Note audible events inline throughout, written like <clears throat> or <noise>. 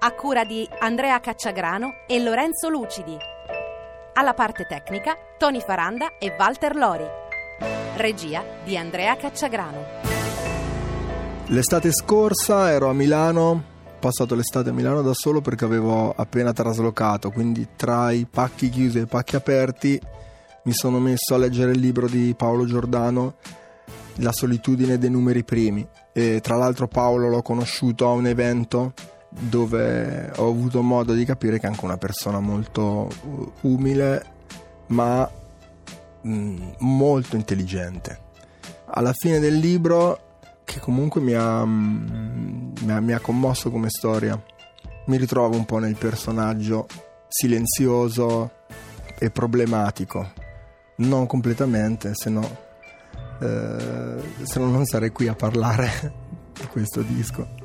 a cura di Andrea Cacciagrano e Lorenzo Lucidi. Alla parte tecnica Tony Faranda e Walter Lori. Regia di Andrea Cacciagrano. L'estate scorsa ero a Milano, ho passato l'estate a Milano da solo perché avevo appena traslocato, quindi tra i pacchi chiusi e i pacchi aperti mi sono messo a leggere il libro di Paolo Giordano, La solitudine dei numeri primi. E tra l'altro Paolo l'ho conosciuto a un evento dove ho avuto modo di capire che è anche una persona molto umile ma mh, molto intelligente. Alla fine del libro, che comunque mi ha, mh, mi, ha, mi ha commosso come storia, mi ritrovo un po' nel personaggio silenzioso e problematico. Non completamente, se no, eh, se no non sarei qui a parlare <laughs> di questo disco.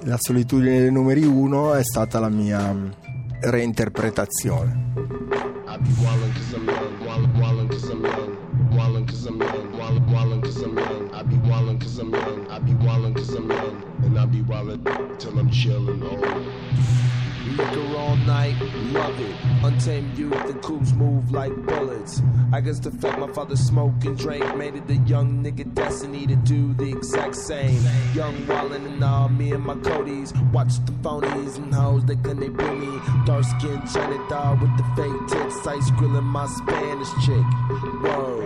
La solitudine dei numeri 1 è stata la mia reinterpretazione. I be wildin' till I'm chillin' old. Liquor all night, love it. Untamed youth and coops move like bullets. I guess the fact my father smoked and drank made it a young nigga destiny to do the exact same. Young wildin' and all, me and my Codys watch the phonies and hoes they couldn't they bring me. Dark skin China dog with the fake tits, ice grilling my Spanish chick. Whoa.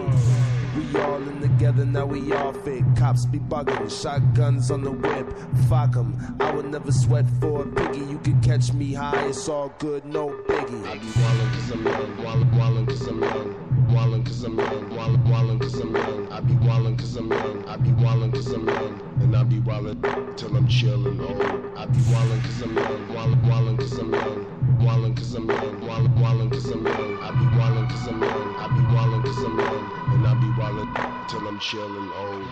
We all in together, now we all fit. Cops be bugging, shotguns on the whip. Fuck 'em. I would never sweat for a piggy. You could catch me high, it's all good, no biggie. I be wildin' cause I'm young, wallin', wildin' cause I'm young, wildin' cause I'm young, wallin', wildin' cause I'm young. I be wildin' cause I'm young, I be wildin' cause I'm young, and I be wildin' till I'm chillin' old. I be wildin' cause I'm young, wallin', wildin' cause I'm young, wildin' cause I'm young, wildin', wildin' cause I'm young. I be wildin' cause I'm young, I be wildin' cause I'm young, and I be wildin' till I'm chillin' old.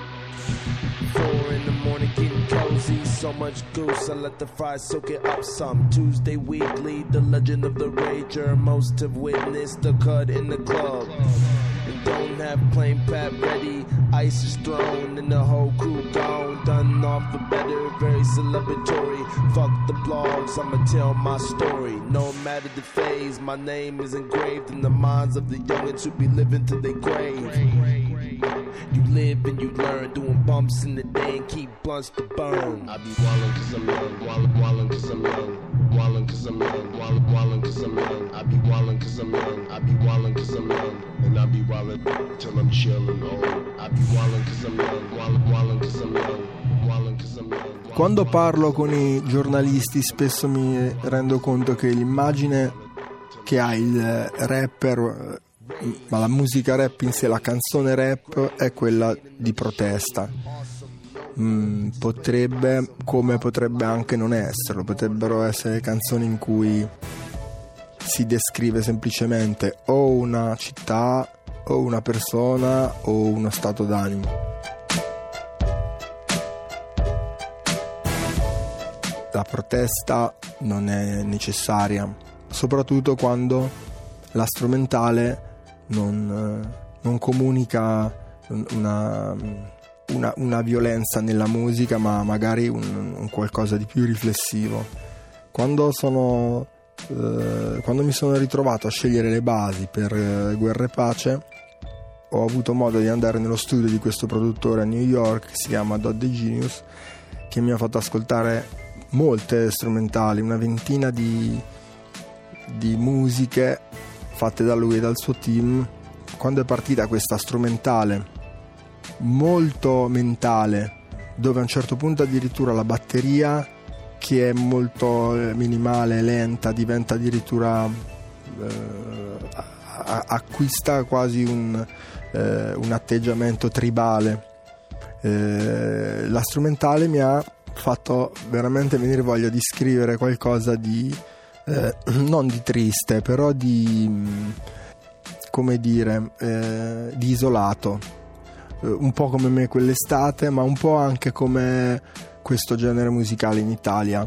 Four in the morning, getting cozy. So much goose, I let the fries soak it up some. Tuesday weekly, the legend of the rager. Most have witnessed the cut in the club. Don't have plain pat ready. Ice is thrown and the whole crew gone. Done off for better, very celebratory. Fuck the blogs, I'ma tell my story. No matter the phase, my name is engraved in the minds of the youngins who be living to their grave. You live and you learn, doing bumps in the day and keep blunts to burn. I be wildin' cause I'm young, wallin', wildin' cause I'm young, wildin' cause I'm young, wildin', wildin' cause I'm young. I be wildin' cause I'm young, I be wildin' cause I'm young, and I be wildin' till I'm chillin' old. I be wildin' cause I'm young, wildin', wildin' cause I'm cause young. Quando parlo con i giornalisti spesso mi rendo conto che l'immagine che ha il rapper, ma la musica rap in sé, la canzone rap è quella di protesta. Mm, potrebbe, come potrebbe anche non esserlo, potrebbero essere canzoni in cui si descrive semplicemente o una città o una persona o uno stato d'animo. la protesta non è necessaria, soprattutto quando la strumentale non, non comunica una, una, una, violenza nella musica, ma magari un, un qualcosa di più riflessivo. Quando, sono, eh, quando mi sono ritrovato a scegliere le basi per eh, Guerra e Pace, ho avuto modo di andare nello studio di questo produttore a New York si chiama Dodde Genius, che mi ha fatto ascoltare molte strumentali, una ventina di, di musiche fatte da lui e dal suo team. Quando è partita questa strumentale molto mentale, dove a un certo punto addirittura la batteria, che è molto minimale, lenta, diventa addirittura eh, acquista quasi un, eh, un atteggiamento tribale. Eh, la strumentale mi ha fatto veramente venire voglia di scrivere qualcosa di eh, <clears throat> non di triste, però di come dire, eh, di isolato. Eh, un po' come me quell'estate, ma un po' anche come questo genere musicale in Italia.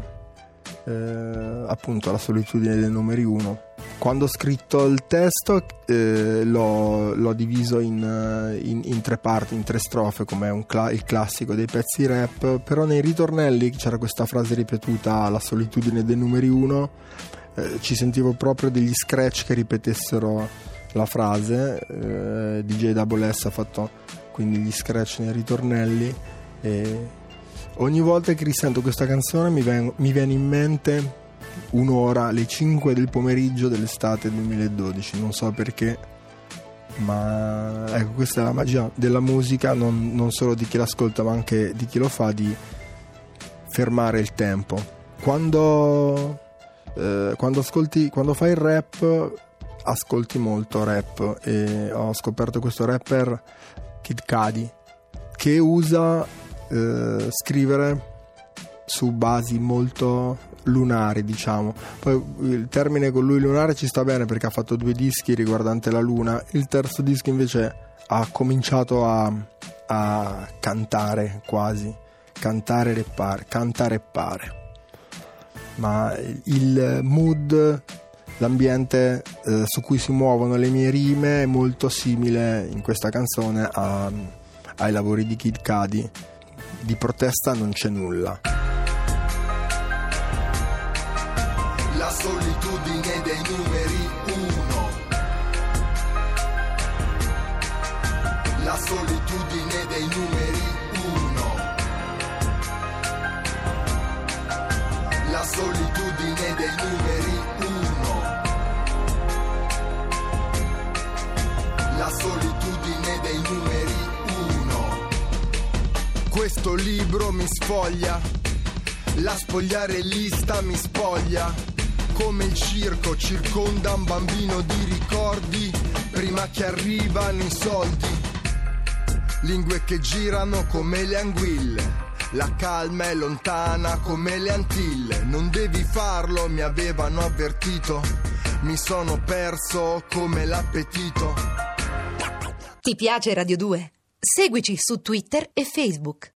Eh, appunto la solitudine dei numeri uno. Quando ho scritto il testo eh, l'ho, l'ho, diviso in, eh, in, in, tre parti, in tre strofe, come cla- il classico dei pezzi rap, però nei ritornelli c'era questa frase ripetuta, la solitudine dei numeri uno, eh, ci sentivo proprio degli scratch che ripetessero la frase, eh, DJ Double S ha fatto quindi gli scratch nei ritornelli e ogni volta che risento questa canzone mi, ven- mi viene in mente un'ora alle 5 del pomeriggio dell'estate 2012, non so perché, ma ecco questa è la magia della musica, non, non solo di chi l'ascolta ma anche di chi lo fa, di fermare il tempo. Quando, eh, quando, ascolti, quando fai il rap ascolti molto rap e ho scoperto questo rapper Kid Cudi che usa eh, scrivere su basi molto lunari, diciamo. Poi il termine con lui lunare ci sta bene perché ha fatto due dischi riguardanti la luna. Il terzo disco invece ha cominciato a, a cantare quasi, cantare reppare, cantare e pare. Ma il mood, l'ambiente eh, su cui si muovono le mie rime è molto simile in questa canzone a, ai lavori di Kid Cudi. Di protesta non c'è nulla. solitudine dei numeri uno. La solitudine dei numeri uno. La solitudine dei numeri Questo libro mi sfoglia. La spogliare lista mi spoglia come il circo circonda un bambino di ricordi prima che arrivano i soldi. Lingue che girano come le anguille. La calma è lontana come le Antille. Non devi farlo, mi avevano avvertito. Mi sono perso come l'appetito. Ti piace Radio 2? Seguici su Twitter e Facebook.